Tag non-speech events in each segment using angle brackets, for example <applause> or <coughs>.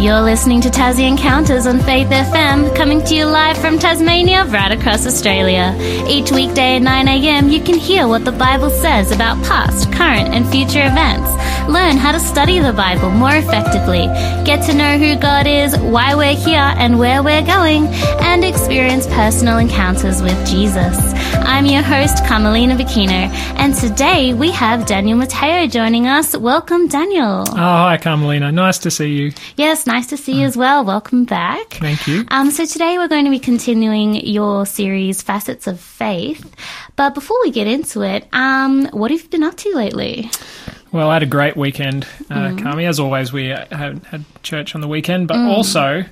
You're listening to Tassie Encounters on Faith FM, coming to you live from Tasmania, right across Australia. Each weekday at 9am, you can hear what the Bible says about past, current, and future events. Learn how to study the Bible more effectively, get to know who God is, why we're here, and where we're going, and experience personal encounters with Jesus. I'm your host, Carmelina Bocchino, and today we have Daniel Matteo joining us. Welcome, Daniel. Oh, hi, Carmelina. Nice to see you. Yes, nice to see you as well. Welcome back. Thank you. Um, so today we're going to be continuing your series, Facets of Faith. But before we get into it, um, what have you been up to lately? Well, I had a great weekend, uh, Mm. Carmi. As always, we uh, had, had church on the weekend, but Mm. also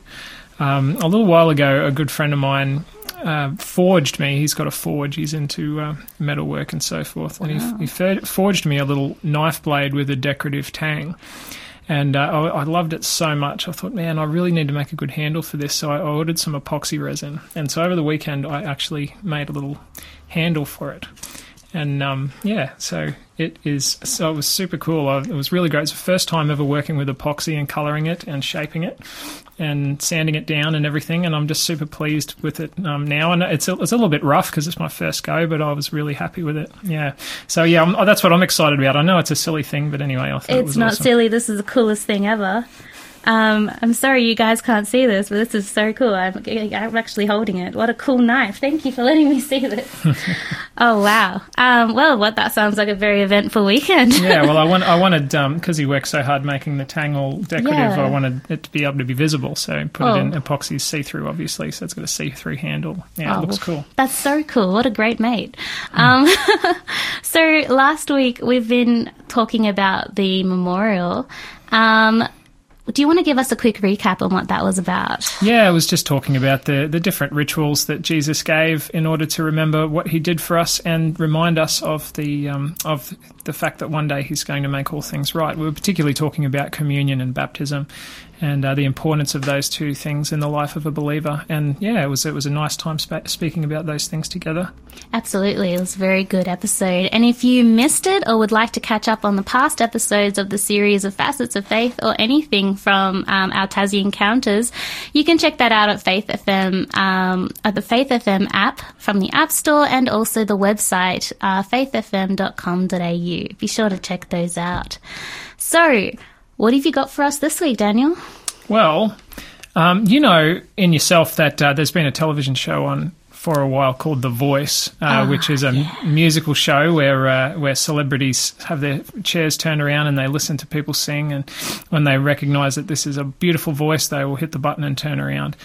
um, a little while ago, a good friend of mine uh, forged me. He's got a forge. He's into uh, metalwork and so forth, and he, he forged me a little knife blade with a decorative tang. And uh, I, I loved it so much. I thought, man, I really need to make a good handle for this. So I ordered some epoxy resin. And so over the weekend, I actually made a little handle for it. And um, yeah, so it is. So it was super cool. I, it was really great. It's the first time ever working with epoxy and colouring it and shaping it and sanding it down and everything. And I'm just super pleased with it um, now. And it's a, it's a little bit rough because it's my first go, but I was really happy with it. Yeah. So yeah, I'm, that's what I'm excited about. I know it's a silly thing, but anyway, I thought it It's was not awesome. silly. This is the coolest thing ever. Um, I'm sorry you guys can't see this, but this is so cool. I'm, I'm actually holding it. What a cool knife. Thank you for letting me see this. <laughs> oh, wow. Um, well, what that sounds like a very eventful weekend. yeah, well, I <laughs> want I wanted because he worked so hard making the tang all decorative. Yeah. I wanted it to be able to be visible, so put Oh. it in epoxy see through, obviously. So it's got a see through handle. Yeah, Oh, it looks cool. That's so cool. What a great mate. Um, <laughs> so last week we've been talking about the memorial. Um, do you want to give us a quick recap on what that was about? Yeah, I was just talking about the the different rituals that Jesus gave in order to remember what he did for us and remind us of the um, of the fact that one day he's going to make all things right. We were particularly talking about communion and baptism. And uh, the importance of those two things in the life of a believer, and yeah, it was it was a nice time spa- speaking about those things together. Absolutely. It was a very good episode. And if you missed it or would like to catch up on the past episodes of the series of Facets of Faith or anything from um, our Tassie Encounters, you can check that out at Faith FM, um, at the Faith FM app from the App Store and also the website, uh, faithfm.com.au. Be sure to check those out. So, what have you got for us this week, Daniel? Well, um, you know in yourself that uh, there's been a television show on for a while called The Voice, uh, which is a musical show where uh, where celebrities have their chairs turned around and they listen to people sing, and when they recognise that this is a beautiful voice, they will hit the button and turn around.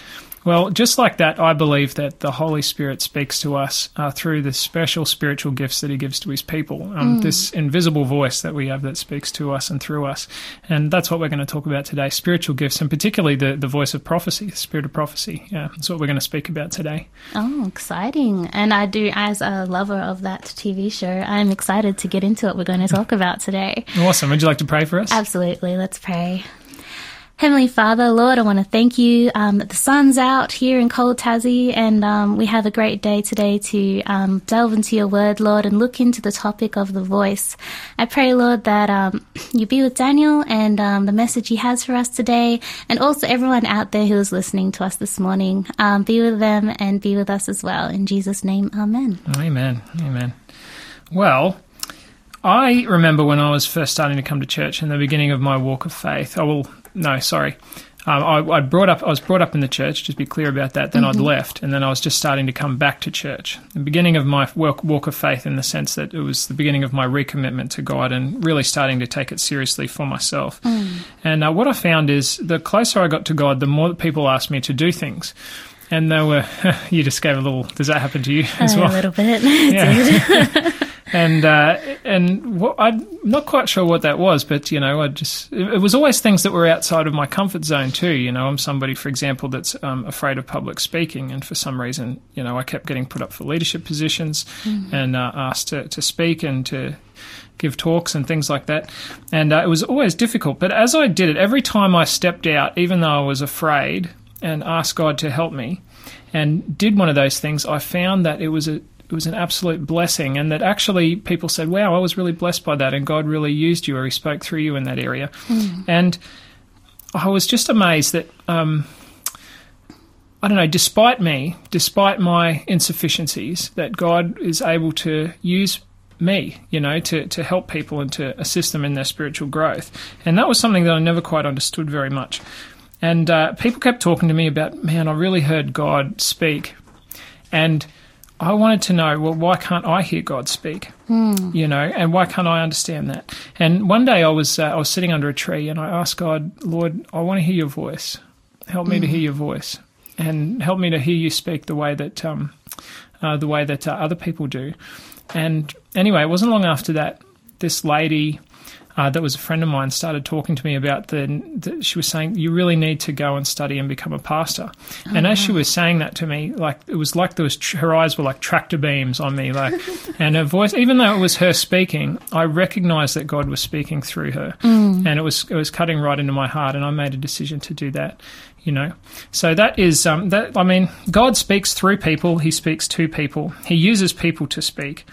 Well, just like that, I believe that the Holy Spirit speaks to us uh, through the special spiritual gifts that He gives to His people. Um, This invisible voice that we have that speaks to us and through us. And that's what we're going to talk about today spiritual gifts, and particularly the, the voice of prophecy, the spirit of prophecy. Yeah, that's what we're going to speak about today. Oh, exciting. And I do, as a lover of that TV show, I'm excited to get into what we're going to talk about today. Awesome. Would you like to pray for us? Absolutely. Let's pray. Heavenly Father, Lord, I want to thank you um, that the sun's out here in cold Tassie and um, we have a great day today to um, delve into your word, Lord, and look into the topic of the voice. I pray, Lord, that um, <clears throat> you be with Daniel and um, the message he has for us today, and also everyone out there who is listening to us this morning. Um, be with them and be with us as well. In Jesus' name, amen. Amen. Amen. Well, I remember when I was first starting to come to church in the beginning of my walk of faith. I will, no, sorry. Um, I, I brought up. I was brought up in the church. Just be clear about that. Then I'd left, and then I was just starting to come back to church. The beginning of my walk, walk of faith, in the sense that it was the beginning of my recommitment to God, and really starting to take it seriously for myself. And uh, what I found is, the closer I got to God, the more that people asked me to do things. And they were. <laughs> you just gave a little. Does that happen to you as a well? A little bit. <laughs> Yeah. <laughs> and uh, and what, I'm not quite sure what that was, but you know, I just it, it was always things that were outside of my comfort zone too. You know, I'm somebody, for example, that's um, afraid of public speaking, and for some reason, you know, I kept getting put up for leadership positions and uh, asked to, to speak and to give talks and things like that. And uh, it was always difficult. But as I did it, every time I stepped out, even though I was afraid, and asked God to help me, and did one of those things, I found that it was a it was an absolute blessing, and that actually people said, "Wow, I was really blessed by that, and God really used you, or He spoke through you in that area." And I was just amazed that. Um, I don't know, despite me, despite my insufficiencies, that God is able to use me, you know, to, to help people and to assist them in their spiritual growth. And that was something that I never quite understood very much. And uh, people kept talking to me about, man, I really heard God speak. And I wanted to know, well, why can't I hear God speak? Mm. You know, and why can't I understand that? And one day I was uh, I was sitting under a tree and I asked God, Lord, I want to hear your voice. Help me mm. to hear your voice, and help me to hear you speak the way that um, uh, the way that uh, other people do. And anyway, it wasn't long after that this lady uh, that was a friend of mine started talking to me about the, the, she was saying you really need to go and study and become a pastor. Oh, and as she was saying that to me like it was like there was her eyes were like tractor beams on me like <laughs> and her voice even though it was her speaking i recognized that god was speaking through her. Mm. and it was it was cutting right into my heart and i made a decision to do that you know. So that is um, that i mean god speaks through people. He speaks to people. He uses people to speak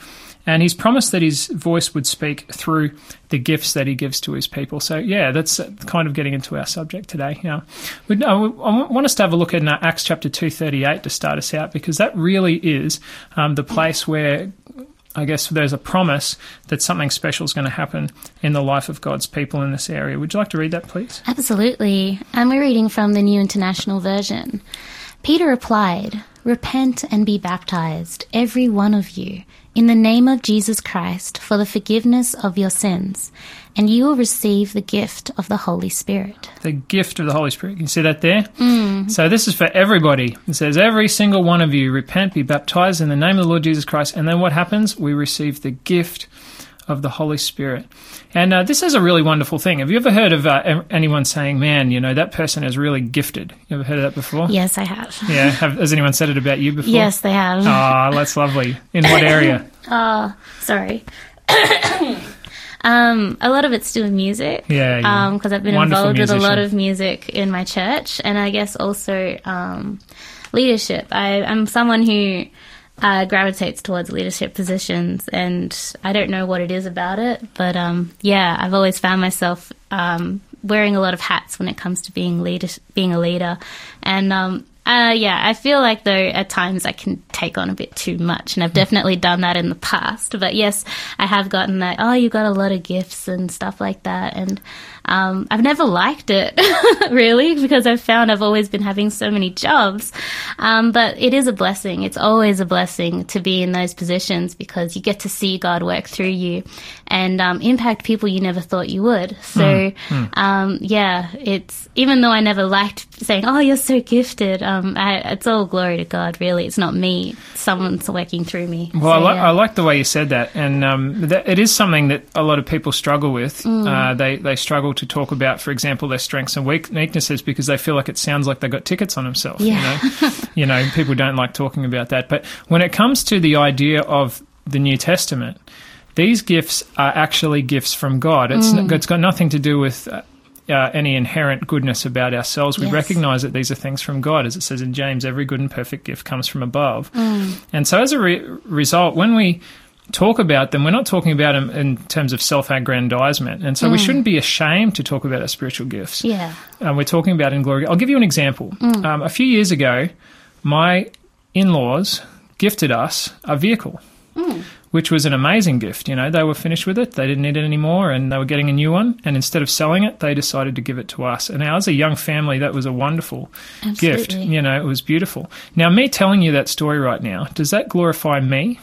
and he's promised that his voice would speak through the gifts that he gives to his people. So, yeah, that's kind of getting into our subject today. We, I want us to have a look at uh, Acts chapter two thirty eight to start us out because that really is um, the place where I guess there's a promise that something special is going to happen in the life of God's people in this area. Would you like to read that, please? Absolutely. And we're reading from the New International Version. Peter replied, Repent and be baptized, every one of you in the name of Jesus Christ for the forgiveness of your sins, and you will receive the gift of the Holy Spirit. The gift of the Holy Spirit. Can you see that there? Mm. So this is for everybody. It says, Every single one of you repent, be baptized in the name of the Lord Jesus Christ. And then what happens? We receive the gift of the Holy Spirit. And uh, this is a really wonderful thing. Have you ever heard of uh, anyone saying, man, you know, that person is really gifted? You ever heard of that before? Yes, I have. Yeah. Have, has anyone said it about you before? Yes, they have. Oh, that's lovely. In what area? oh, <laughs> sorry. <coughs> um, a lot of it's doing music. Yeah. yeah. Because um, I've been Wonderful involved musician. with a lot of music in my church. And I guess also um, leadership. I, I'm someone who uh, gravitates towards leadership positions, and I don't know what it is about it, but um, yeah, I've always found myself um, wearing a lot of hats when it comes to being leader, being a leader, and um, uh, yeah, I feel like though at times I can take on a bit too much, and I've definitely done that in the past. But yes, I have gotten that. Oh, you got a lot of gifts and stuff like that, and um, I've never liked it <laughs> really because I've found I've always been having so many jobs. Um, but it is a blessing. It's always a blessing to be in those positions because you get to see God work through you and um, impact people you never thought you would. So mm, yeah, it's even though I never liked saying, "Oh, you're so gifted." Um, I, it's all glory to God. Really, it's not me. Someone's working through me. Well, so, I, li- yeah. I, like the way you said that, and um, that, it is something that a lot of people struggle with. Mm. Uh, they they struggle to talk about, for example, their strengths and weaknesses because they feel like it sounds like they got tickets on themselves. Yeah. <laughs> You know, you know, people don't like talking about that. But when it comes to the idea of the New Testament. These gifts are actually gifts from God. It's, mm. it's got nothing to do with uh, uh, any inherent goodness about ourselves. We yes. recognize that these are things from God. As it says in James, every good and perfect gift comes from above. Mm. And so, as a re- result, when we talk about them, we're not talking about them in terms of self aggrandizement. And so, mm. we shouldn't be ashamed to talk about our spiritual gifts. Yeah. Um, we're talking about in glory. I'll give you an example. Mm. Um, a few years ago, my in laws gifted us a vehicle. Mm which was an amazing gift. You know, they were finished with it, they didn't need it anymore, and they were getting a new one. And instead of selling it, they decided to give it to us. And now, as a young family, that was a wonderful Absolutely. gift. You know, it was beautiful. Now, me telling you that story right now, does that glorify me?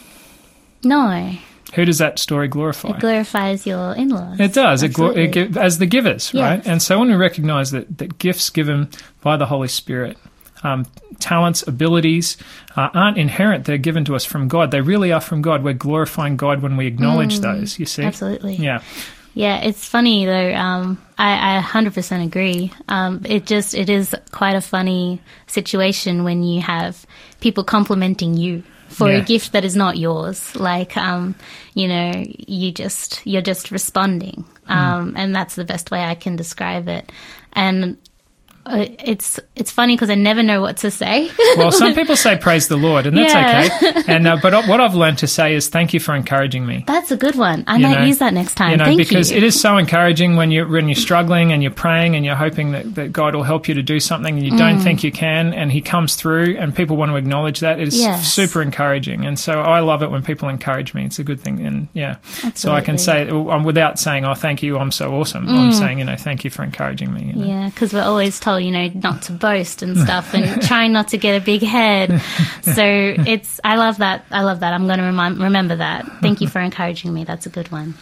No. Who does that story glorify? It glorifies your in laws. It does. It, glo- it as the givers, yes. right? And so when we recognize that, that gifts given by the Holy Spirit um, talents, abilities uh, aren't inherent. They're given to us from God. They really are from God. We're glorifying God when we acknowledge mm, those, you see? Absolutely. Yeah. Yeah, it's funny though. Um, I, I 100% agree. Um, it just it is quite a funny situation when you have people complimenting you for Yeah. a gift that is not yours. Like, um, you know, you just you're just responding, Mm. um, and that's the best way I can describe it. And it's it's funny because I never know what to say. <laughs> well, some people say praise the Lord, and that's Yeah. okay. And uh, but what I've learned to say is thank you for encouraging me. That's a good one. I You might know, use that next time. You know, Thank because you. it is so encouraging when you when you're struggling and you're praying and you're hoping that, that God will help you to do something and you Mm. don't think you can, and He comes through, and people want to acknowledge that. It's Yes. super encouraging, and so I love it when people encourage me. It's a good thing, and yeah, so I can say um, without saying, "Oh, thank you, I'm so awesome." I'm saying, you know, thank you for encouraging me. You know? Mm. Yeah, because we're always told, you know, not to <laughs> boast and stuff, and trying not to get a big head. So <laughs> it's, I love that. I love that. I'm going to remind, remember that. Thank you for encouraging me. That's a good one.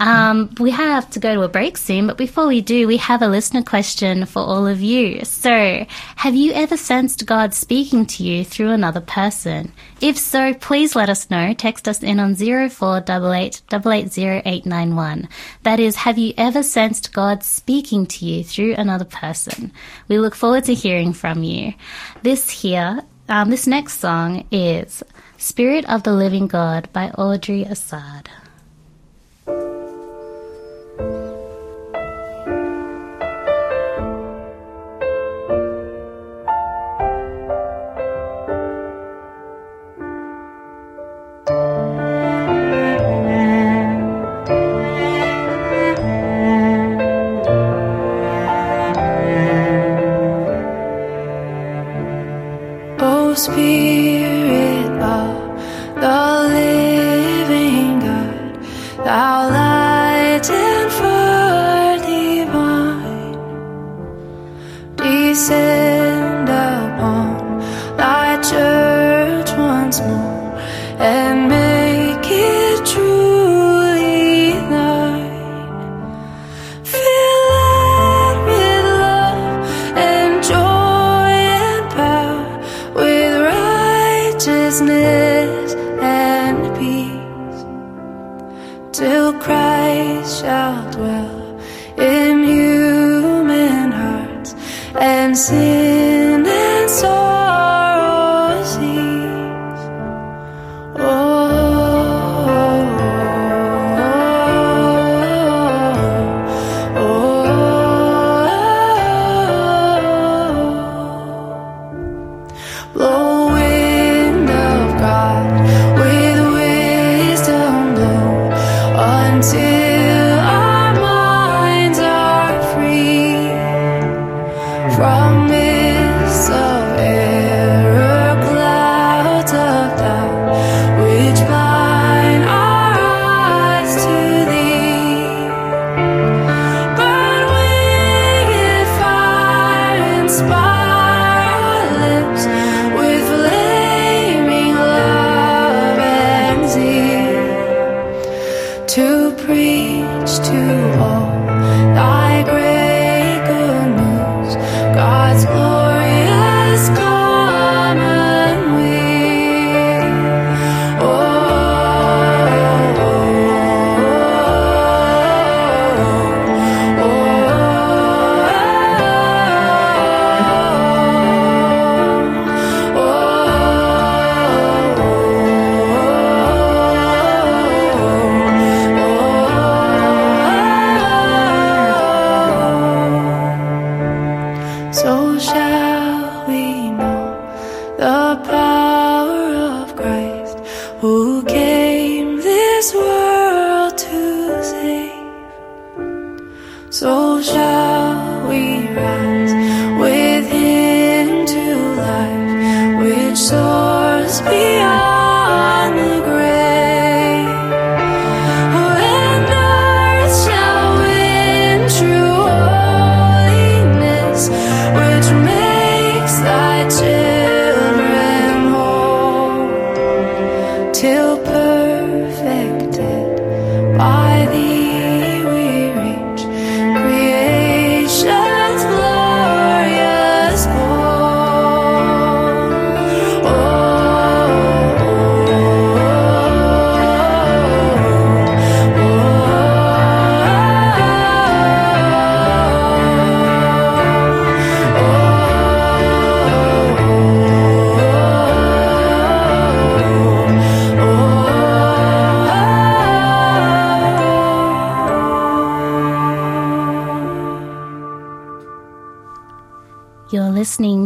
Um, we have to go to a break soon, but before we do, we have a listener question for all of you. So, have you ever sensed God speaking to you through another person? If so, please let us know. Text us in on 0488 880891. That is, have you ever sensed God speaking to you through another person? We look forward to hearing from you. This here, um, this next song is Spirit of the Living God by Audrey Assad.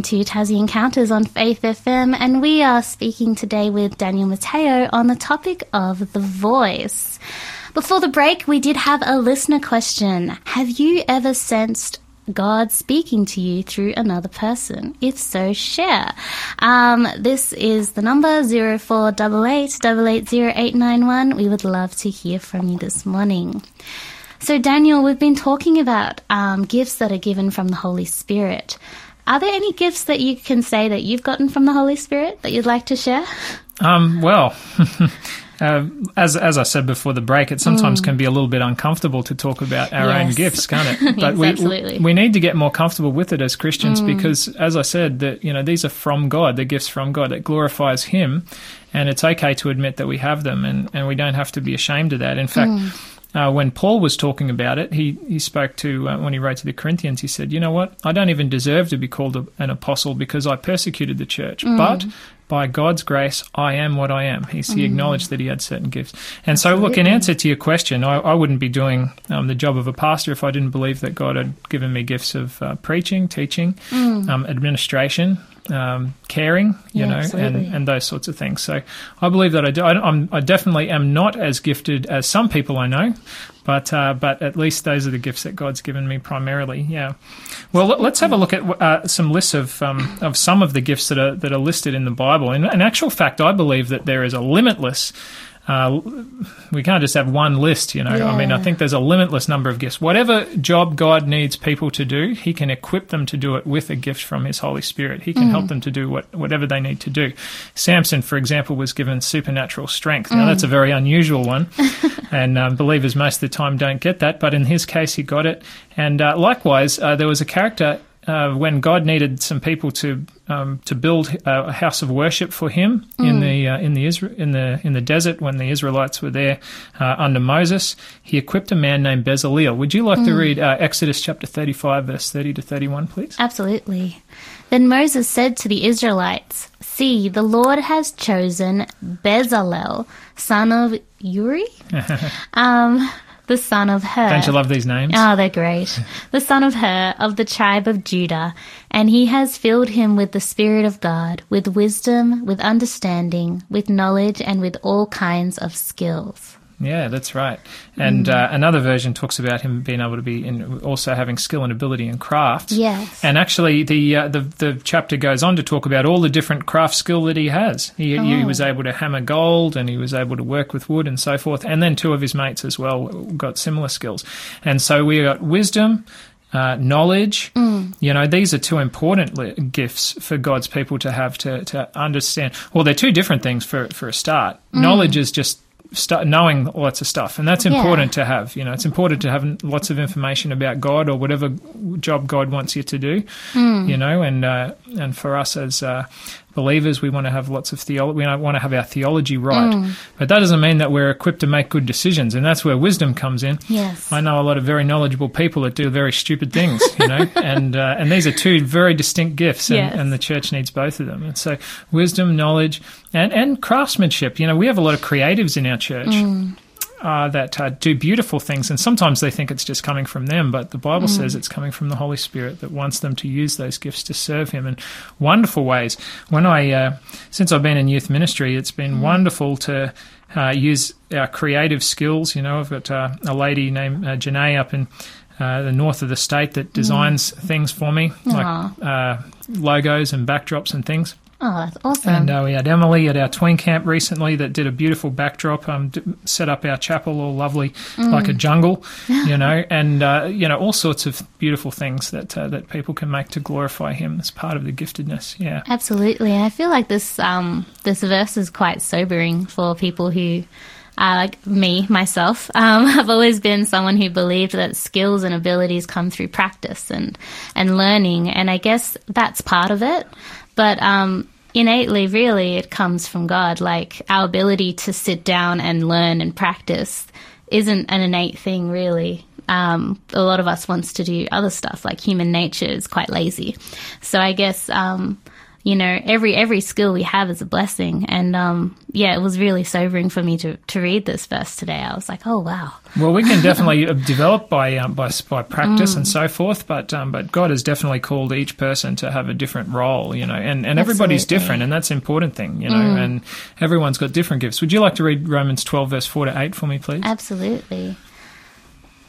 To Tassie Encounters on Faith FM, and we are speaking today with Daniel Matteo on the topic of the voice. Before the break, we did have a listener question. Have you ever sensed God speaking to you through another person? If so, share. Um, this is the number 0488 We would love to hear from you this morning. So, Daniel, we've been talking about um, gifts that are given from the Holy Spirit. Are there any gifts that you can say that you've gotten from the Holy Spirit that you'd like to share? Um, well, <laughs> uh, as as I said before the break, it sometimes mm. can be a little bit uncomfortable to talk about our yes. own gifts, can't it? <laughs> But yes, we we need to get more comfortable with it as Christians mm. because, as I said, that you know these are from God, they're gifts from God that glorifies Him, and it's okay to admit that we have them, and and we don't have to be ashamed of that. In fact. Mm uh, when Paul was talking about it, he, he spoke to, uh, when he wrote to the Corinthians, he said, You know what? I don't even deserve to be called a, an apostle because I persecuted the church. Mm. But by God's grace, I am what I am. He, he mm. acknowledged that he had certain gifts. And Absolutely. so, look, in answer to your question, I, I wouldn't be doing um, the job of a pastor if I didn't believe that God had given me gifts of uh, preaching, teaching, mm. um, administration, um, caring, you yeah, know, and, and those sorts of things. So I believe that I do. I, am I definitely am not as gifted as some people I know, but uh, but at least those are the gifts that God's given me primarily. Yeah. Well, let's have a look at uh, some lists of um, of some of the gifts that are that are listed in the Bible. In, in actual fact, I believe that there is a limitless uh, we can't just have one list, you know. Yeah. I mean, I think there's a limitless number of gifts. Whatever job God needs people to do, He can equip them to do it with a gift from His Holy Spirit. He can mm. help them to do what, whatever they need to do. Samson, for example, was given supernatural strength. Now, mm. that's a very unusual one, <laughs> and um, believers most of the time don't get that, but in his case, he got it. And uh, likewise, uh, there was a character uh, when God needed some people to um, to build a house of worship for Him mm. in the uh, in the Isra- in the in the desert when the Israelites were there uh, under Moses, He equipped a man named Bezaleel. Would you like mm. to read uh, Exodus chapter thirty five, verse thirty to thirty one, please? Absolutely. Then Moses said to the Israelites, "See, the Lord has chosen Bezalel, son of Uri." <laughs> um, the son of Hur. Don't you love these names? Oh, they're great. <laughs> the son of Hur of the tribe of Judah, and he has filled him with the Spirit of God, with wisdom, with understanding, with knowledge, and with all kinds of skills. Yeah, that's right. And mm. uh, another version talks about him being able to be in, also having skill and ability in craft. Yes. And actually, the, uh, the the chapter goes on to talk about all the different craft skill that he has. He, oh. he was able to hammer gold, and he was able to work with wood and so forth. And then two of his mates as well got similar skills. And so we got wisdom, uh, knowledge. Mm. You know, these are two important li- gifts for God's people to have to, to understand. Well, they're two different things for, for a start. Mm. Knowledge is just st- knowing lots of stuff, and that's important yeah. to have. You know, it's important to have lots of information about God or whatever job God wants you to do. Mm. You know, and uh, and for us as uh, believers, we want to have lots of theology. We want to have our theology right, mm. but that doesn't mean that we're equipped to make good decisions, and that's where wisdom comes in. Yes, I know a lot of very knowledgeable people that do very stupid things, you know, <laughs> and uh, and these are two very distinct gifts, and, yes. and, the church needs both of them. And so, wisdom, knowledge, and and craftsmanship. You know, we have a lot of creatives in our church. Mm uh, that uh, do beautiful things, and sometimes they think it's just coming from them, but the Bible mm. says it's coming from the Holy Spirit that wants them to use those gifts to serve Him in wonderful ways. When I, uh, since I've been in youth ministry, it's been mm. wonderful to uh, use our creative skills. You know, I've got uh, a lady named uh, Janae up in. the north of the state that designs mm. things for me, Aww. like logos and backdrops and things. Oh, that's awesome. And uh, we had Emily at our tween camp recently that did a beautiful backdrop, um, d- set up our chapel all lovely, mm. like a jungle, you <laughs> know, and, uh, you know, all sorts of beautiful things that uh, that people can make to glorify Him as part of the giftedness. Yeah. Absolutely. I feel like this, um, this verse is quite sobering for people who. Uh, like me, myself, <laughs> um, I've always been someone who believed that skills and abilities come through practice and, and learning. And I guess that's part of it. But um, innately, really, it comes from God. Like our ability to sit down and learn and practice isn't an innate thing, really. Um, a lot of us wants to do other stuff, like human nature is quite lazy. So I guess, um, you know, every every skill we have is a blessing. And um, yeah, it was really sobering for me to to read this verse today. I was like, oh wow. Well, we can <laughs> definitely develop by um, by by practice and so forth, but um, but God has definitely called each person to have a different role, you know, and, and everybody's different, and that's the important thing, you know, and everyone's got different gifts. Would you like to read Romans twelve verse four to eight for me, please? Absolutely.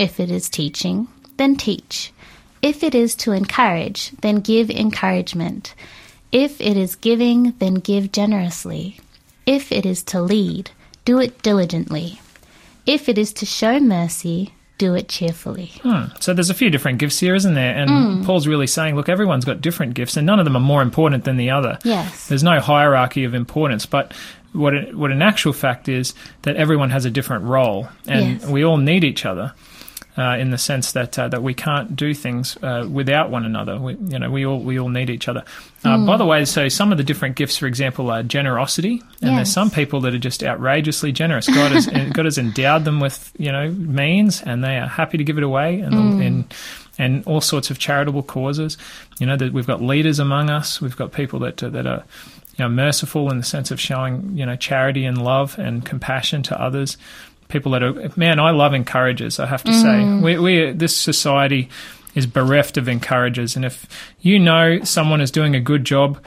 If it is teaching, then teach. If it is to encourage, then give encouragement. If it is giving, then give generously. If it is to lead, do it diligently. If it is to show mercy, do it cheerfully. Hmm. So there's a few different gifts here, isn't there? And Paul's really saying, look, everyone's got different gifts, and none of them are more important than the other. Yes. There's no hierarchy of importance, but what it, what an actual fact is that everyone has a different role, and Yes. we all need each other. Uh, in the sense that uh, that we can't do things uh, without one another, we, you know, we all we all need each other. Uh, Hmm. By the way, so some of the different gifts, for example, are generosity, and there's some people that are just outrageously generous. God has <laughs> God has endowed them with you know means, and they are happy to give it away, and and and all sorts of charitable causes. You know that we've got leaders among us. We've got people that that are you know merciful in the sense of showing you know charity and love and compassion to others. People that are man, I love encouragers. I have to say, mm. we we this society is bereft of encouragers, and if you know someone is doing a good job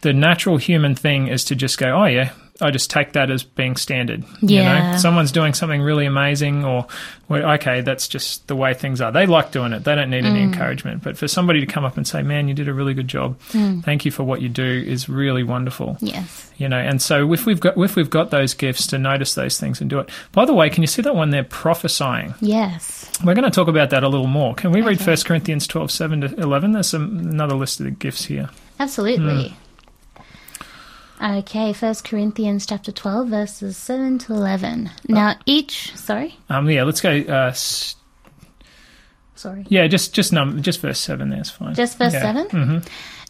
the natural human thing is to just go, oh yeah, I just take that as being standard. You Yeah. know, someone's doing something really amazing, or well, okay, that's just the way things are. They like doing it. They don't need Mm. any encouragement. But for somebody to come up and say, man, you did a really good job. Mm. Thank you for what you do is really wonderful. Yes. You know, and so if we've got if we've got those gifts to notice those things and do it. By the way, can you see that one there prophesying? Yes. We're going to talk about that a little more. Can we read Okay. 1 Corinthians 12, 7 to 11? There's some, another list of the gifts here. Absolutely. Okay, First Corinthians chapter 12 verses 7 to 11. Now each, sorry? Um, yeah, let's go. Uh, s- Sorry. yeah, just just num just verse seven. There's fine. Just verse Yeah. 7? hmm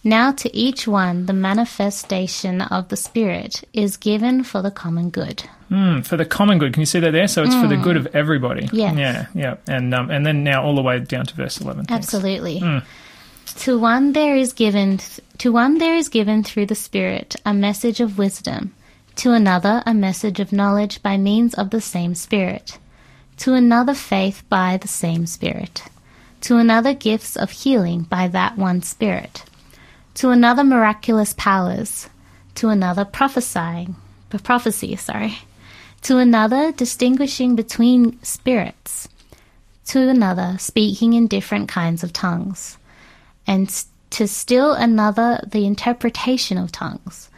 Now to each one the manifestation of the Spirit is given for the common good. Mm, for the common good. Can you see that there? So it's for the good of everybody. Mm. Yes. Yeah, yeah, and um, and then now all the way down to verse eleven. Thanks. Absolutely. Mm. To one there is given to one there is given through the Spirit a message of wisdom, to another a message of knowledge by means of the same Spirit, to another faith by the same Spirit, to another gifts of healing by that one Spirit, to another miraculous powers, to another prophesying, prophecy, sorry, to another distinguishing between spirits, to another speaking in different kinds of tongues, and to still another the interpretation of tongues.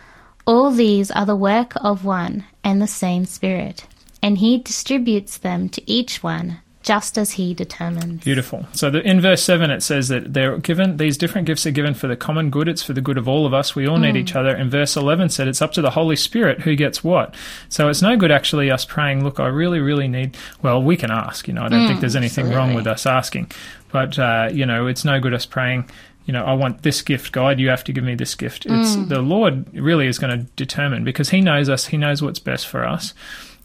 All these are the work of one and the same Spirit, and He distributes them to each one just as He determines. Beautiful. So the, in verse 7, it says that they're given, these different gifts are given for the common good. It's for the good of all of us. We all need each other. And verse 11 said it's up to the Holy Spirit who gets what. So it's no good actually us praying, look, I really, really need, well, we can ask, you know, I don't think there's anything wrong with us asking. But, uh, you know, it's no good us praying, you know, I want this gift, God, you have to give me this gift. It's the Lord really is going to determine because He knows us, He knows what's best for us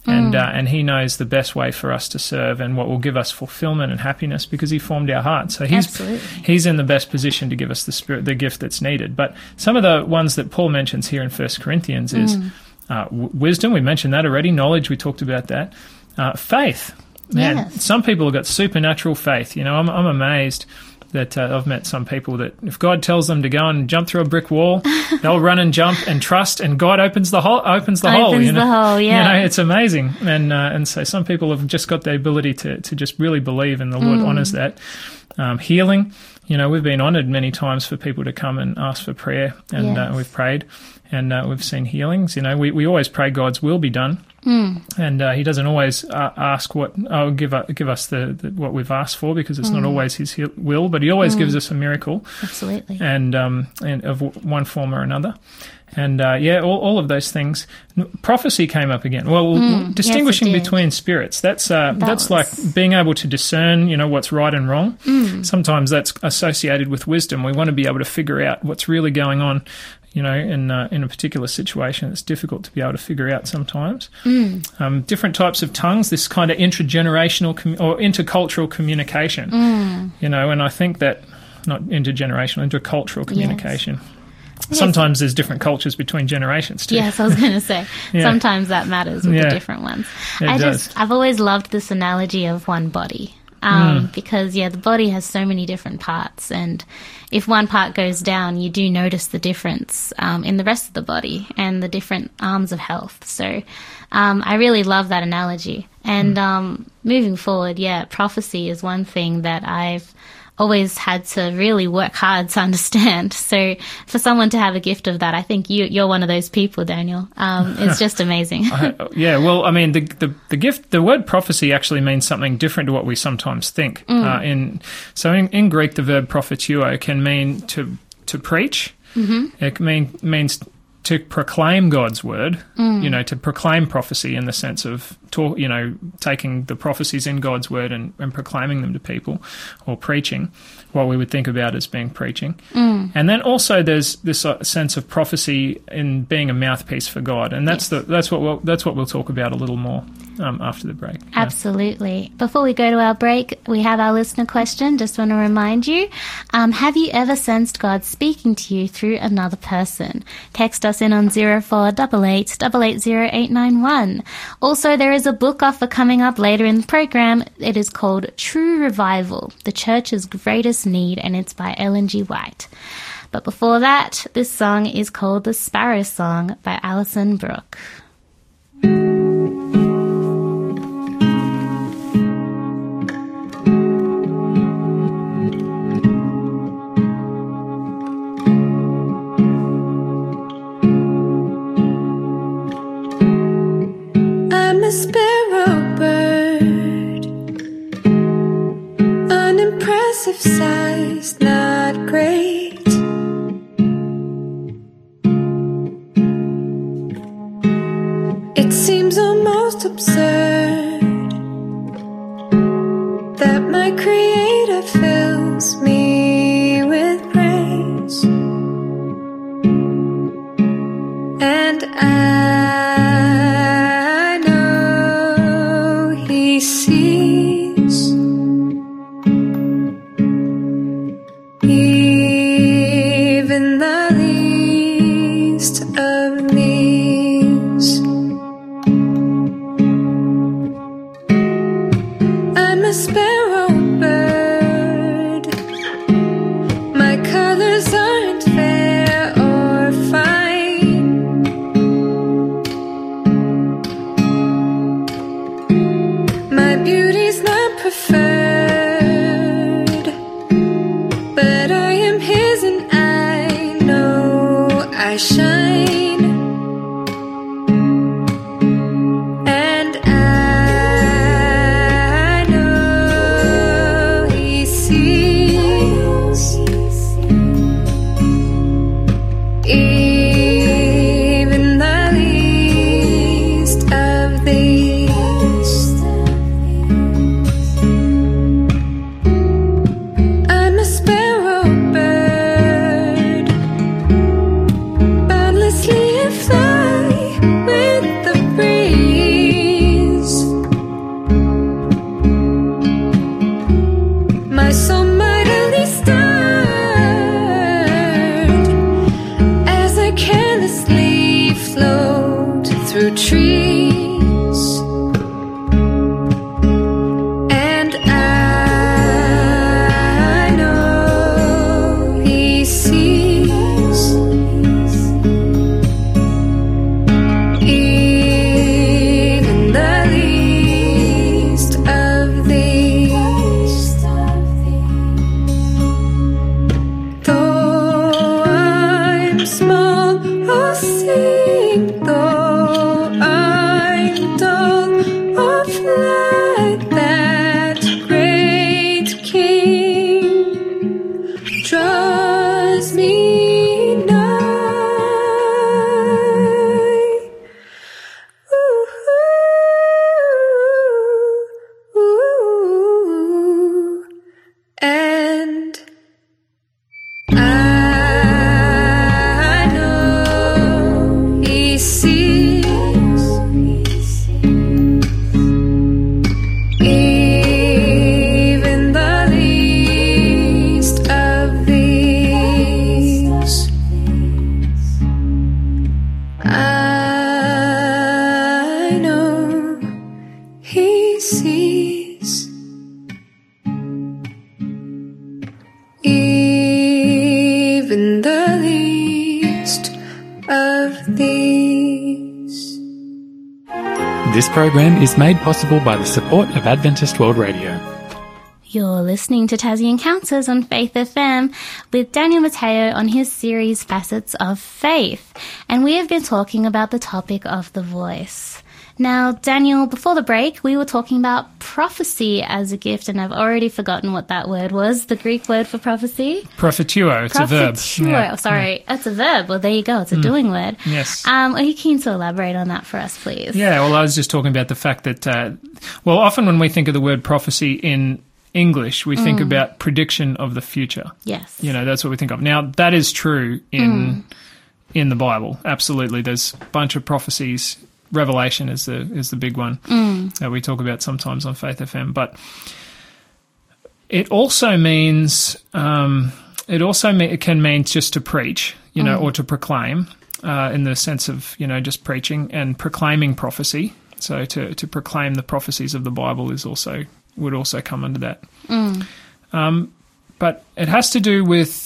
and uh, and he knows the best way for us to serve and what will give us fulfillment and happiness because he formed our hearts. So he's Absolutely. he's in the best position to give us the spirit, the gift that's needed. But some of the ones that Paul mentions here in First Corinthians is uh, w- wisdom. We mentioned that already. Knowledge. We talked about that. Uh, faith. Man, Yes. some people have got supernatural faith. You know, I'm I'm amazed. That uh, I've met some people that if God tells them to go and jump through a brick wall, <laughs> they'll run and jump and trust, and God opens the hole. Opens the hole. Opens You know? the hole, yeah. You know, it's amazing, and uh, and so some people have just got the ability to to just really believe, and the Lord Mm. honors that. Um, healing, you know, we've been honoured many times for people to come and ask for prayer, and uh, we've prayed, and uh, we've seen healings. You know, we we always pray God's will be done. And uh, he doesn't always uh, ask what oh, give uh, give us the, the what we've asked for because it's not always his will, but he always gives us a miracle Absolutely. and um, and of w- one form or another. And uh, yeah, all, all of those things. Prophecy came up again. Well, distinguishing did. between spirits. That's uh, that's like being able to discern, you know, what's right and wrong. Sometimes that's associated with wisdom. We want to be able to figure out what's really going on, you know, in uh, in a particular situation. It's difficult to be able to figure out sometimes. Um, different types of tongues. This kind of intergenerational commu- or intercultural communication. You know, and I think that not intergenerational, intercultural communication. Sometimes there's different cultures between generations too. Yes, I was going to say. <laughs> Yeah. Sometimes that matters with Yeah. the different ones. It I does. just, I've always loved this analogy of one body. Um, Because, yeah, the body has so many different parts. And if one part goes down, you do notice the difference um, in the rest of the body and the different arms of health. So um, I really love that analogy. And um, moving forward, yeah, prophecy is one thing that I've always had to really work hard to <laughs> understand. So for someone to have a gift of that, I think you, you're one of those people, Daniel. Um, it's just amazing. <laughs> <laughs> yeah, well, I mean, the, the the gift, the word prophecy actually means something different to what we sometimes think. Uh, in so in, in Greek, the verb prophetuo can mean to to preach. Mm-hmm. It mean means to proclaim God's word. You know, to proclaim prophecy in the sense of talk. You know, taking the prophecies in God's word and, and proclaiming them to people, or preaching. What we would think about as being preaching, and then also there's this uh, sense of prophecy in being a mouthpiece for God, and that's the that's what we'll, that's what we'll talk about a little more um, after the break. Yeah. Absolutely. Before we go to our break, we have our listener question. Just want to remind you um, Have you ever sensed God speaking to you through another person? Text us in on 0488 880891. Also, there is a book offer coming up later in the program. It is called True Revival The Church's Greatest Need, and it's by Ellen G. White. But before that, this song is called The Sparrow Song by Alison Brooke. Of these. This program is made possible by the support of Adventist World Radio. You're listening to Tassie Encounters on Faith FM with Daniel Matteo on his series Facets of Faith. And we have been talking about the topic of the voice. Now, Daniel, before the break, we were talking about prophecy as a gift, and I've already forgotten what that word was, the Greek word for prophecy. Propheteuo, it's a verb. Propheteuo. Yeah. Mm. Sorry, that's a verb. Well, there you go. It's a doing word. Yes. Um, are you keen to elaborate on that for us, please? Yeah, well, I was just talking about the fact that, uh, well, often when we think of the word prophecy in English, we think about prediction of the future. Yes. You know, that's what we think of. Now, that is true in in the Bible. Absolutely, there's a bunch of prophecies. Revelation is the is the big one that we talk about sometimes on Faith FM. But it also means um, it also me- it can mean just to preach, you know, or to proclaim, uh, in the sense of you know just preaching and proclaiming prophecy. So to to proclaim the prophecies of the Bible is also would also come under that. Um, but it has to do with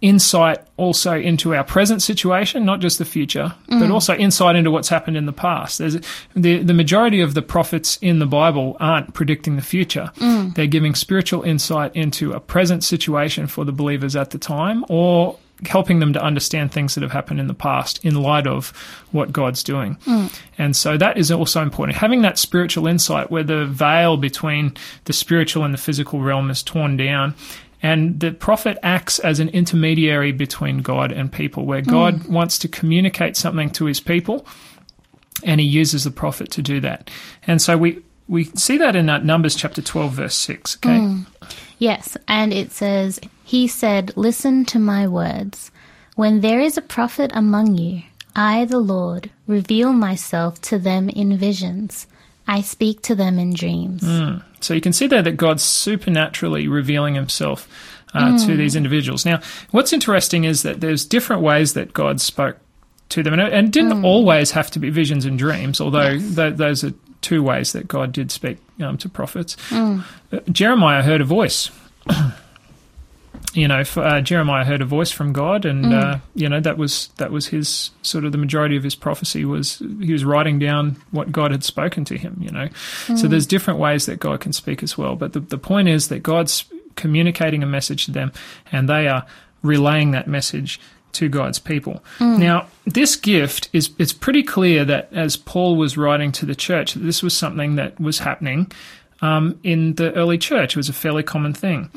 insight also into our present situation, not just the future, but mm. also insight into what's happened in the past. There's the the majority of the prophets in the Bible aren't predicting the future. Mm. They're giving spiritual insight into a present situation for the believers at the time, or helping them to understand things that have happened in the past in light of what God's doing. Mm. And so that is also important. Having that spiritual insight where the veil between the spiritual and the physical realm is torn down. And the prophet acts as an intermediary between God and people, where God wants to communicate something to his people, and he uses the prophet to do that. And so we, we see that in uh, Numbers chapter 12, verse 6. Okay. Yes, and it says, He said, Listen to my words. When there is a prophet among you, I, the Lord, reveal myself to them in visions. I speak to them in dreams. So you can see there that God's supernaturally revealing himself uh, to these individuals. Now, what's interesting is that there's different ways that God spoke to them, and it, and it didn't always have to be visions and dreams, although th- those are two ways that God did speak um, to prophets. Uh, Jeremiah heard a voice. You know, uh, Jeremiah heard a voice from God, and uh, you know that was that was his sort of the majority of his prophecy was he was writing down what God had spoken to him. You know, so there's different ways that God can speak as well. But the the point is that God's communicating a message to them, and they are relaying that message to God's people. Now, this gift is it's pretty clear that as Paul was writing to the church, that this was something that was happening um, in the early church. It was a fairly common thing.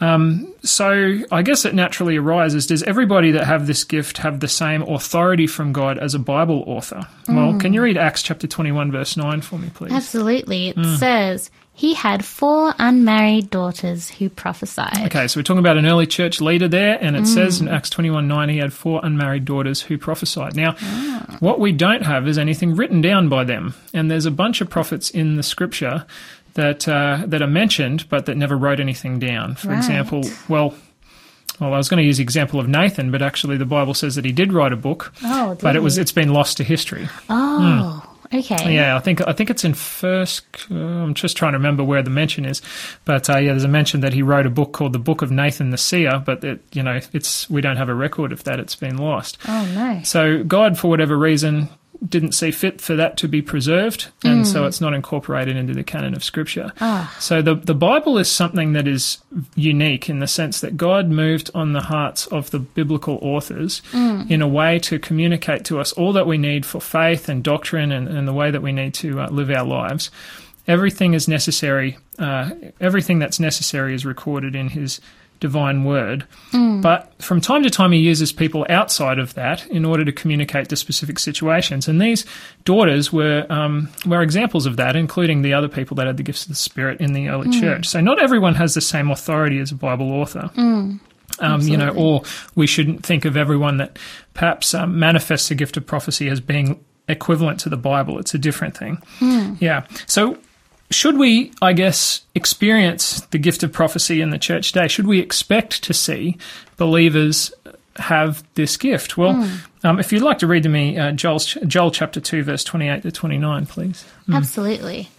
Um, so I guess it naturally arises: Does everybody that have this gift have the same authority from God as a Bible author? Well, can you read Acts chapter twenty-one, verse nine for me, please? Absolutely. It says, He had four unmarried daughters who prophesied. Okay, so we're talking about an early church leader there, and it says in Acts 21 9 he had four unmarried daughters who prophesied. Now, what we don't have is anything written down by them, and there's a bunch of prophets in the scripture that uh, that are mentioned, but that never wrote anything down. For Right. example, well, well, I was going to use the example of Nathan, but actually the Bible says that he did write a book, Oh, but it was it's been lost to history. Oh, okay. Yeah, I think I think it's in first. Uh, I'm just trying to remember where the mention is, but uh, yeah, there's a mention that he wrote a book called the Book of Nathan the Seer, but it, you know, it's we don't have a record of that. It's been lost. Oh, no. So God, for whatever reason, didn't see fit for that to be preserved, and so it's not incorporated into the canon of Scripture. So the the Bible is something that is unique in the sense that God moved on the hearts of the biblical authors in a way to communicate to us all that we need for faith and doctrine and, and the way that we need to uh, live our lives. Everything is necessary. Uh, everything that's necessary is recorded in His divine word. But from time to time, he uses people outside of that in order to communicate the specific situations. And these daughters were um, were examples of that, including the other people that had the gifts of the Spirit in the early church. So not everyone has the same authority as a Bible author. Um, you know, or we shouldn't think of everyone that perhaps um, manifests the gift of prophecy as being equivalent to the Bible. It's a different thing. Yeah. So should we, I guess, experience the gift of prophecy in the church today? Should we expect to see believers have this gift? Well, um, if you'd like to read to me uh, Joel's, Joel chapter 2, verse 28 to 29, please. Absolutely.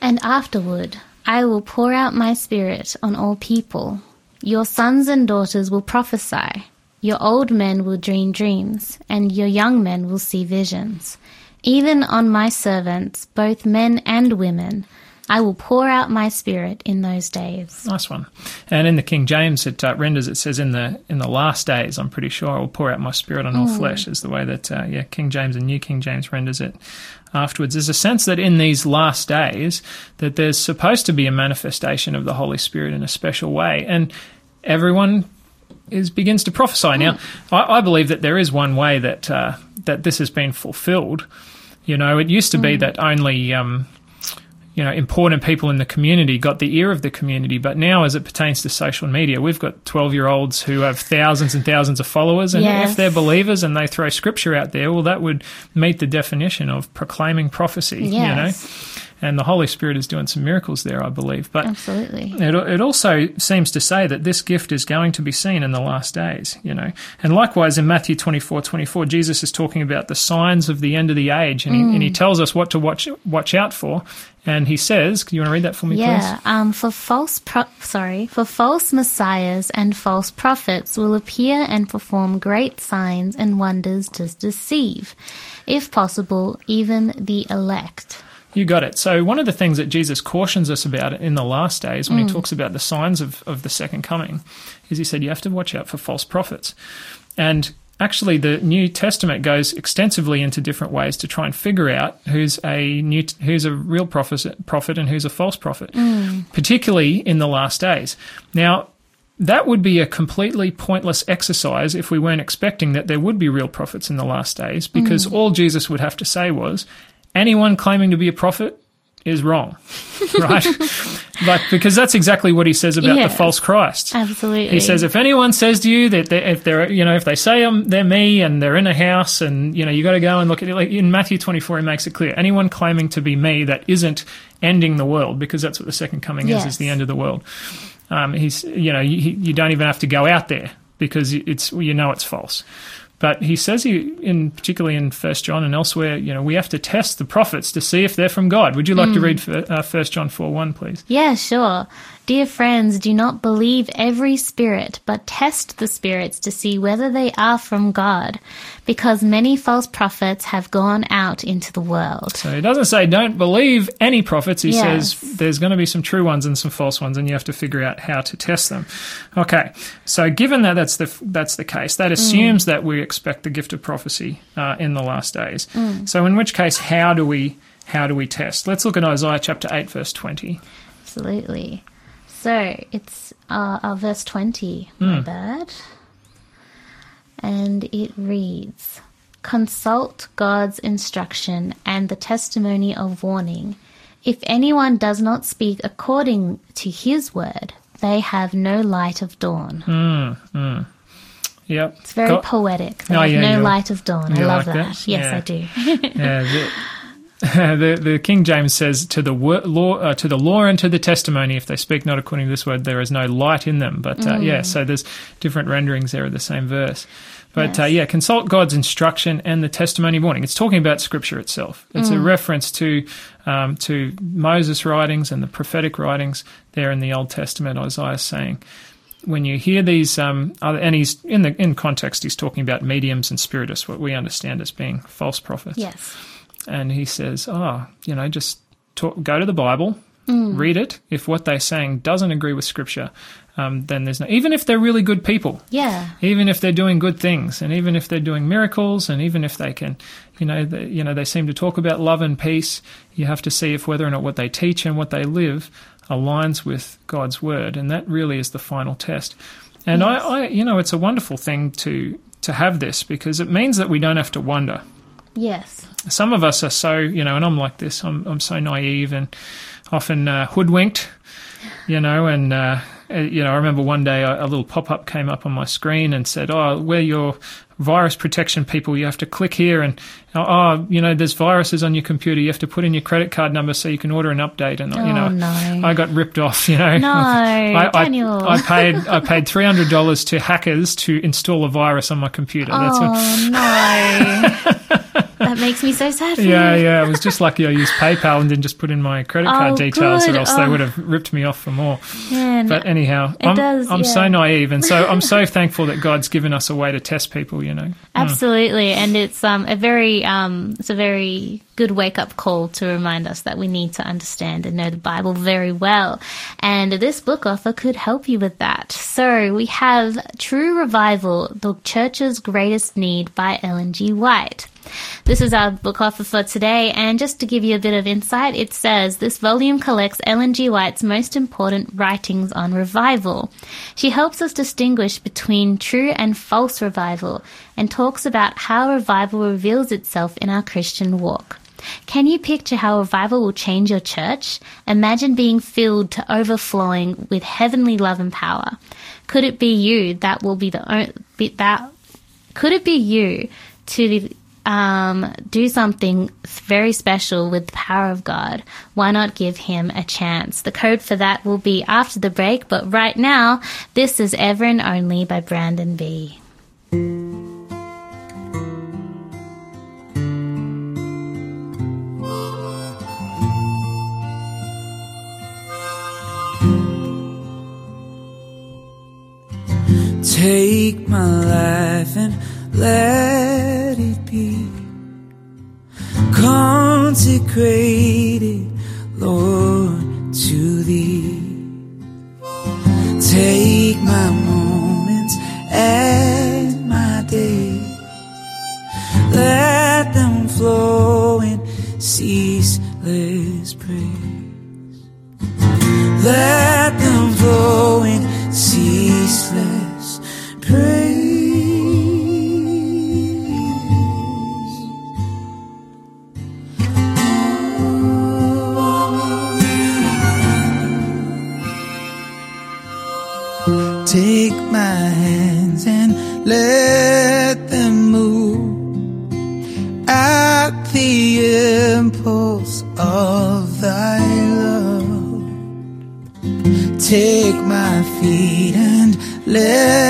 And afterward, I will pour out my spirit on all people. Your sons and daughters will prophesy. Your old men will dream dreams, and your young men will see visions. Even on my servants, both men and women, I will pour out my spirit in those days. Nice one. And in the King James, it uh, renders it says in the in the last days. I'm pretty sure I will pour out my spirit on all flesh. Is the way that uh, yeah King James and New King James renders it. Afterwards, there's a sense that in these last days that there's supposed to be a manifestation of the Holy Spirit in a special way, and everyone is begins to prophesy. Now, I, I believe that there is one way that uh, that this has been fulfilled. You know, it used to be that only um, you know important people in the community got the ear of the community, but now, as it pertains to social media, we've got twelve-year-olds who have thousands and thousands of followers, and Yes. if they're believers and they throw scripture out there, well, that would meet the definition of proclaiming prophecy. Yes. You know, and the Holy Spirit is doing some miracles there, I believe. But Absolutely. it, it also seems to say that this gift is going to be seen in the last days, you know. And likewise in Matthew 24, 24, Jesus is talking about the signs of the end of the age and, he, and he Mm. tells us what to watch watch out for. And he says, you want to read that for me, Yeah, please? um, for false pro- sorry, for false messiahs and false prophets will appear and perform great signs and wonders to deceive, if possible, even the elect. You got it. So one of the things that Jesus cautions us about in the last days when he Mm. talks about the signs of, of the second coming is he said you have to watch out for false prophets. And actually the New Testament goes extensively into different ways to try and figure out who's a new who's a real prophet prophet and who's a false prophet. Particularly in the last days. Now that would be a completely pointless exercise if we weren't expecting that there would be real prophets in the last days, because all Jesus would have to say was, anyone claiming to be a prophet is wrong, <laughs> right? like because that's exactly what he says about Yes. the false Christ. Absolutely. He says if anyone says to you that they, if they're you know if they say um, they're me and they're in a house and you know you got to go and look at it like in Matthew 24 he makes it clear anyone claiming to be me that isn't ending the world because that's what the second coming is is the end of the world. Um, he's you know you, you don't even have to go out there because it's you know it's false. But he says he, in particularly in First John and elsewhere, you know, we have to test the prophets to see if they're from God. Would you like to hmm. read uh, First John four one, please? Yeah, sure. Dear friends, do not believe every spirit, but test the spirits to see whether they are from God, because many false prophets have gone out into the world. So he doesn't say don't believe any prophets. He Yes. says there's going to be some true ones and some false ones, and you have to figure out how to test them. Okay, so given that that's the that's the case, that assumes that we expect the gift of prophecy uh, in the last days. So in which case, how do we how do we test? Let's look at Isaiah chapter eight, verse twenty. Absolutely. So it's uh, uh, verse 20, my bad. And it reads Consult God's instruction and the testimony of warning. If anyone does not speak according to his word, they have no light of dawn. Yep, It's very Got- poetic. They Oh, have yeah, no light of dawn. I love like that. that? Yes, Yeah. I do. Yeah, <laughs> <laughs> the, the King James says to the law uh, to the law and to the testimony if they speak not according to this word there is no light in them. But uh, yeah so there's different renderings there of the same verse. But uh, yeah consult God's instruction and the testimony warning. It's talking about scripture itself. It's a reference to um, to Moses writings and the prophetic writings there in the Old Testament Isaiah saying when you hear these, um, other, and he's in the in context, he's talking about mediums and spiritists, what we understand as being false prophets. Yes. And he says, "Oh, you know, just talk, go to the Bible, Mm. read it. If what they're saying doesn't agree with Scripture, um, then there's no. Even if they're really good people, Yeah. even if they're doing good things, and even if they're doing miracles, and even if they can, you know, they, you know, they seem to talk about love and peace. You have to see if whether or not what they teach and what they live aligns with God's word, and that really is the final test. And I, I, you know, it's a wonderful thing to to have this because it means that we don't have to wonder Yes. some of us are so you know and i'm like this i'm, I'm so naive and often uh, hoodwinked you know and uh, uh, you know i remember one day a, a little pop-up came up on my screen and said oh we're your virus protection people you have to click here and oh, oh you know there's viruses on your computer you have to put in your credit card number so you can order an update and you Oh, know no. i got ripped off <laughs> you know No, I, I, Daniel. I paid I paid three hundred dollars to hackers to install a virus on my computer. That's what, oh, no. <laughs> that makes me so sad for Yeah, you. yeah. I was just <laughs> lucky I used PayPal and didn't just put in my credit card Oh, details, good. or else Oh. they would have ripped me off for more. Man. But anyhow, It I'm, does, I'm yeah. so naive, and so I'm so <laughs> thankful that God's given us a way to test people. You know, Absolutely, and it's um a very um it's a very good wake up call to remind us that we need to understand and know the Bible very well, and this book offer could help you with that. So we have True Revival: The Church's Greatest Need by Ellen G. White. This is our book offer for today, and just to give you a bit of insight, it says this volume collects Ellen G. White's most important writings on revival. She helps us distinguish between true and false revival and talks about how revival reveals itself in our Christian walk. Can you picture how revival will change your church? Imagine being filled to overflowing with heavenly love and power. Could it be you that will be the that could it be you to um, do something very special with the power of God? Why not give him a chance? The code for that will be after the break, but right now, this is Ever and Only by Brandon B. Take my life and let it be consecrated, Lord, to Thee. Take my moments and my days, let them flow in ceaseless praise. Let Take my feet and let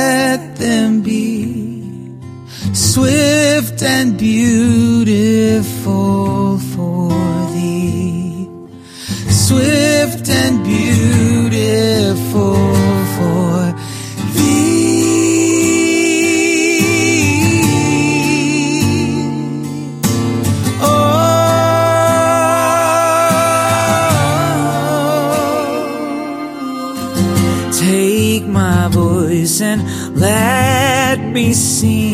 let me sing.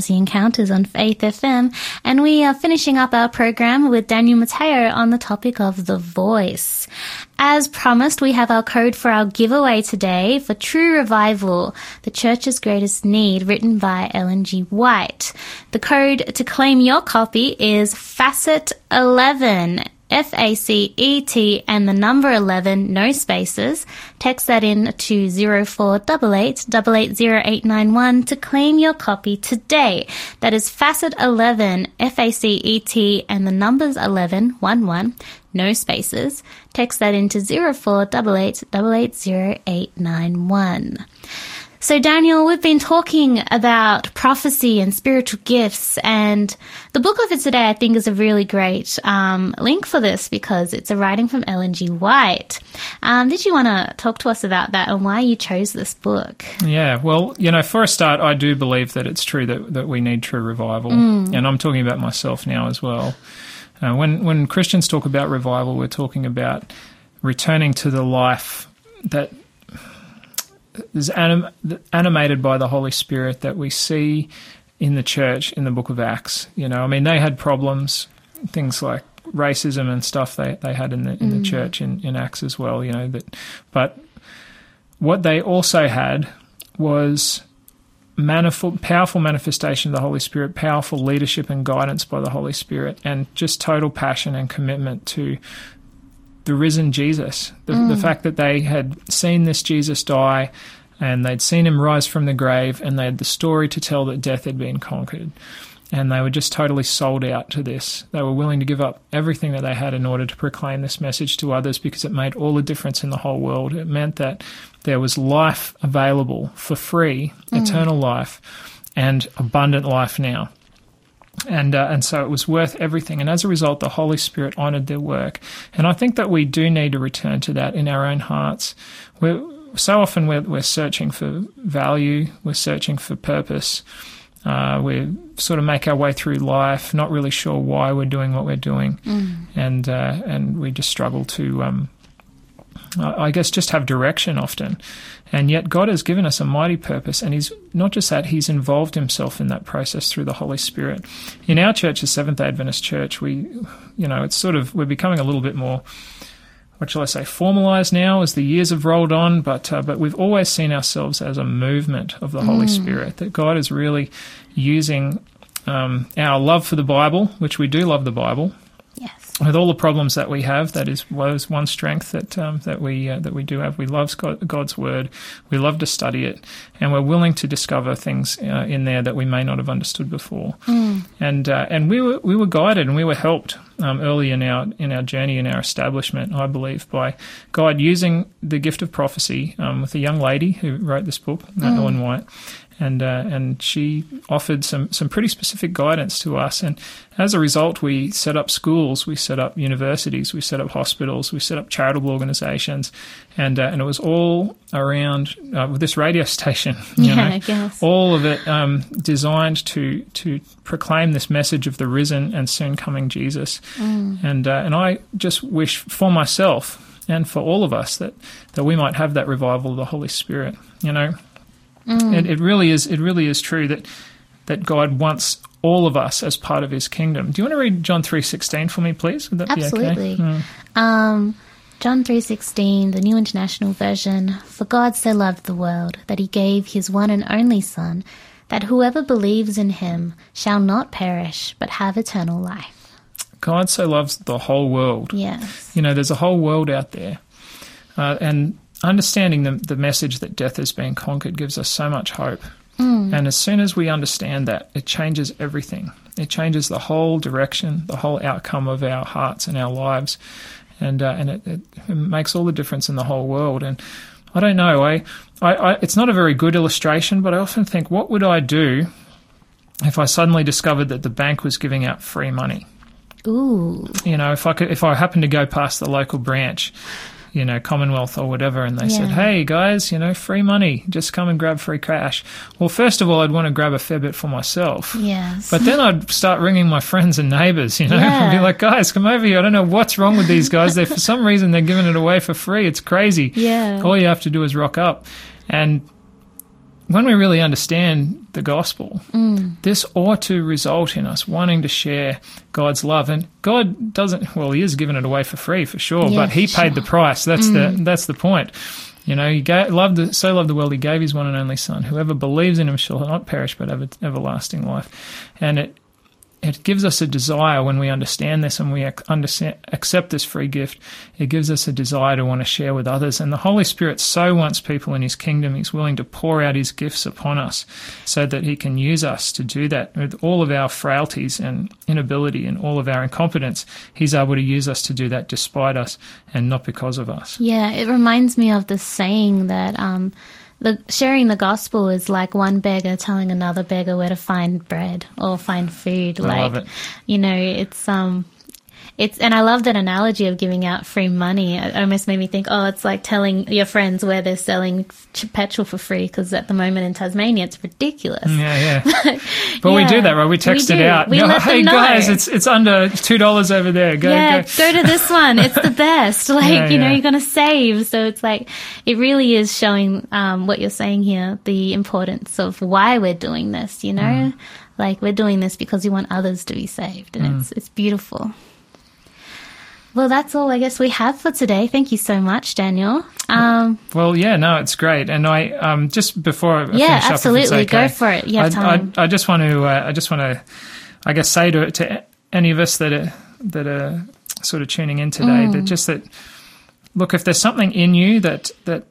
Tassie Encounters on Faith FM, and we are finishing up our program with Daniel Matteo on the topic of the voice. As promised, we have our code for our giveaway today for True Revival, the Church's Greatest Need, written by Ellen G. White. The code to claim your copy is FACET11. F A C E T and the number 11, no spaces. Text that in to 0488 880891 to claim your copy today. That is Facet 11, F A C E T and the numbers 11, 11, no spaces. Text that into 0488 880891. So, Daniel, we've been talking about prophecy and spiritual gifts, and the book of it today, I think, is a really great um, link for this because it's a writing from Ellen G. White. Um, did you want to talk to us about that and why you chose this book? Yeah, well, you know, for a start, I do believe that it's true that, that we need true revival, and I'm talking about myself now as well. Uh, when when Christians talk about revival, we're talking about returning to the life that is anim- animated by the Holy Spirit that we see in the church in the book of Acts. You know, I mean, they had problems, things like racism and stuff they, they had in the in the mm. church in, in Acts as well. You know that, but what they also had was manifold, powerful manifestation of the Holy Spirit, powerful leadership and guidance by the Holy Spirit, and just total passion and commitment to the risen Jesus. The, the mm. fact that they had seen this Jesus die and they'd seen him rise from the grave and they had the story to tell that death had been conquered. And they were just totally sold out to this. They were willing to give up everything that they had in order to proclaim this message to others because it made all the difference in the whole world. It meant that there was life available for free, mm. eternal life, and abundant life now and uh, and so it was worth everything. And as a result, the Holy Spirit honoured their work. And I think that we do need to return to that in our own hearts. We're, so often we're, we're searching for value, we're searching for purpose. Uh, we sort of make our way through life, not really sure why we're doing what we're doing, and uh, and we just struggle to, um, I guess, just have direction often. And yet, God has given us a mighty purpose, and He's not just that, He's involved Himself in that process through the Holy Spirit. In our church, the Seventh day Adventist Church, we, you know, it's sort of, we're becoming a little bit more, what shall I say, formalized now as the years have rolled on, but, uh, but we've always seen ourselves as a movement of the Holy Spirit, that God is really using um, our love for the Bible, which we do love the Bible, Yes. With all the problems that we have, that is was one strength that um, that we uh, that we do have. We love God's word. We love to study it, and we're willing to discover things uh, in there that we may not have understood before. And uh, and we were we were guided and we were helped um, early in our in our journey in our establishment. I believe by God using the gift of prophecy um, with a young lady who wrote this book, uh, Ellen White and uh, and she offered some some pretty specific guidance to us. And as a result, we set up schools, we set up universities, we set up hospitals, we set up charitable organisations, and uh, and it was all around uh, with this radio <laughs> station. You Yeah, know, I guess. all of it um, designed to to proclaim this message of the risen and soon coming Jesus. And uh, and I just wish for myself. And for all of us, that, that we might have that revival of the Holy Spirit, you know, it, it really is. It really is true that that God wants all of us as part of His kingdom. Do you want to read John three sixteen for me, please? Would that Absolutely. be okay? Um, John 3:16, the New International Version, for God so loved the world that he gave his one and only son that whoever believes in him shall not perish but have eternal life. God so loves the whole world. Yes. You know, there's a whole world out there, uh, and understanding the the message that death has been conquered gives us so much hope. And as soon as we understand that, it changes everything. It changes the whole direction, the whole outcome of our hearts and our lives, and uh, and it, it, it makes all the difference in the whole world. And I don't know. I, I, I, it's not a very good illustration, but I often think, what would I do if I suddenly discovered that the bank was giving out free money? Ooh. You know, if I could, if I happened to go past the local branch, you know, Commonwealth or whatever, and they said, "Hey guys, you know, free money, just come and grab free cash." Well, first of all, I'd want to grab a fair bit for myself. Yes. But then I'd start ringing my friends and neighbours, you know, <laughs> and be like, guys, come over here. I don't know what's wrong with these guys. They, for some reason, they're giving it away for free. It's crazy. Yeah. All you have to do is rock up. And when we really understand the gospel, Mm. this ought to result in us wanting to share God's love. And God doesn't, well, He is giving it away for free for sure, Yeah, but He for paid the price. That's Mm. the, that's the point. You know, he gave, loved the, so loved the world, he gave his one and only Son. Whoever believes in him shall not perish, but have everlasting life. And it it gives us a desire when we understand this and we understand, accept this free gift. It gives us a desire to want to share with others. And the Holy Spirit so wants people in His kingdom. He's willing to pour out His gifts upon us so that He can use us to do that with all of our frailties and inability and all of our incompetence. He's able to use us to do that despite us and not because of us. Yeah, it reminds me of the saying that um, the sharing the gospel is like one beggar telling another beggar where to find bread or find food. I like, love it. you know, it's um, it's and I love that analogy of giving out free money. It almost made me think, oh, it's like telling your friends where they're selling petrol for free because at the moment in Tasmania it's ridiculous. Yeah, yeah. <laughs> But we Yeah, do that, right? We text we it out. We know, let them hey know. guys, it's it's under two dollars over there. Go, yeah, go. go to this one. It's the <laughs> best. Like, Yeah, you know, you're going to save. So it's like, it really is showing um, what you're saying here, the importance of why we're doing this, you know? Mm. Like, we're doing this because we want others to be saved. And Mm. it's, it's beautiful. Well, that's all I guess we have for today. Thank you so much, Daniel. Um, Well, yeah, no, it's great. And I um, just before I Yeah, finish up, if it's absolutely. Go okay, for it. Yeah, I. I, I just want to, uh, I just want to, I guess, say to to any of us that are that are sort of tuning in today Mm. that just that, look, if there's something in you that that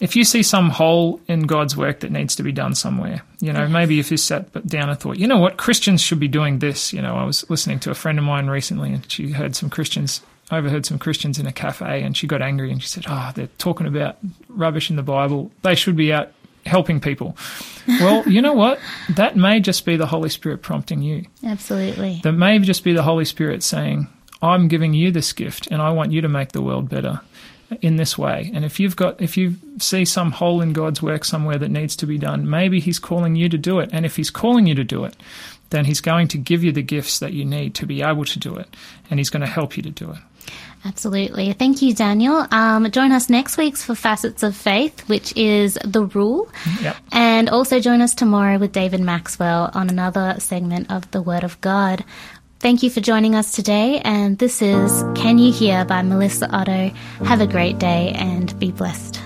if you see some hole in God's work that needs to be done somewhere, you know, maybe if you sat down and thought, you know what, Christians should be doing this. You know, I was listening to a friend of mine recently and she heard some Christians, overheard some Christians in a cafe and she got angry and she said, oh, they're talking about rubbish in the Bible. They should be out helping people. Well, you know what? That may just be the Holy Spirit prompting you. absolutely. That may just be the Holy Spirit saying, I'm giving you this gift and I want you to make the world better in this way. And if you've got if you see some hole in God's work somewhere that needs to be done, maybe he's calling you to do it. And if he's calling you to do it, then he's going to give you the gifts that you need to be able to do it. And he's going to help you to do it. Absolutely. Thank you, Daniel. Um, join us next week for Facets of Faith, which is the rule. Yep. And also join us tomorrow with David Maxwell on another segment of the Word of God. Thank you for joining us today. And this is Can You Hear by Melissa Otto. Have a great day and be blessed.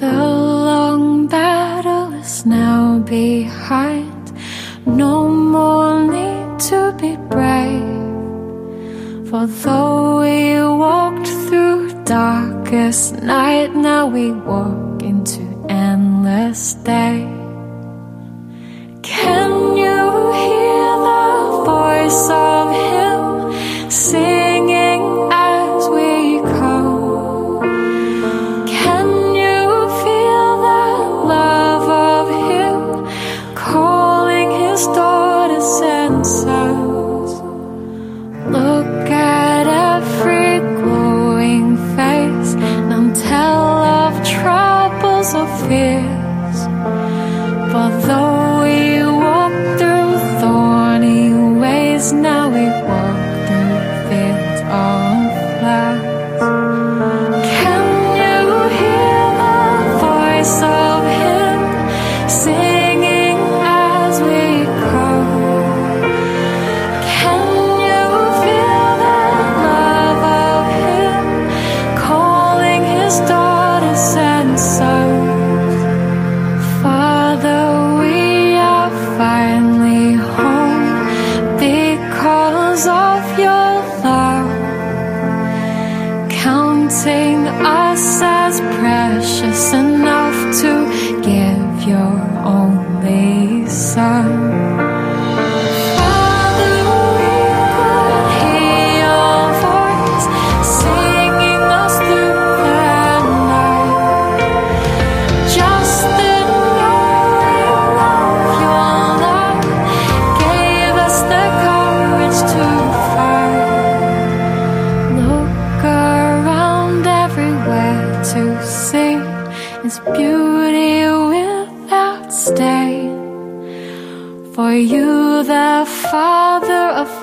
The long battle is now behind. No more need to be brave. For though we walked through darkest night, now we walk into endless day. Voice of Him. Singing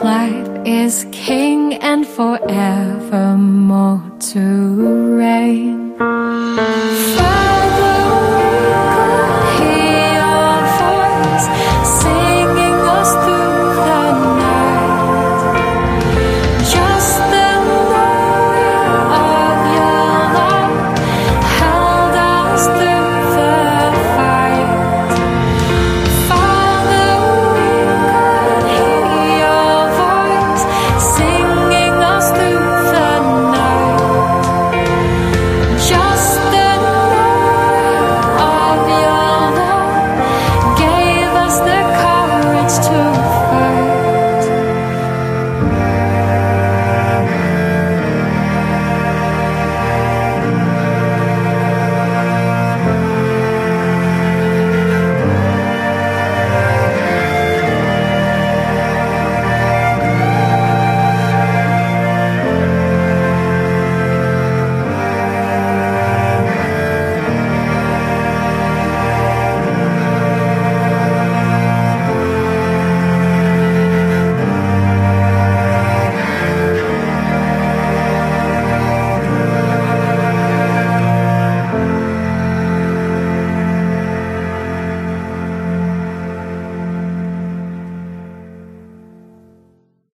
life is King and forevermore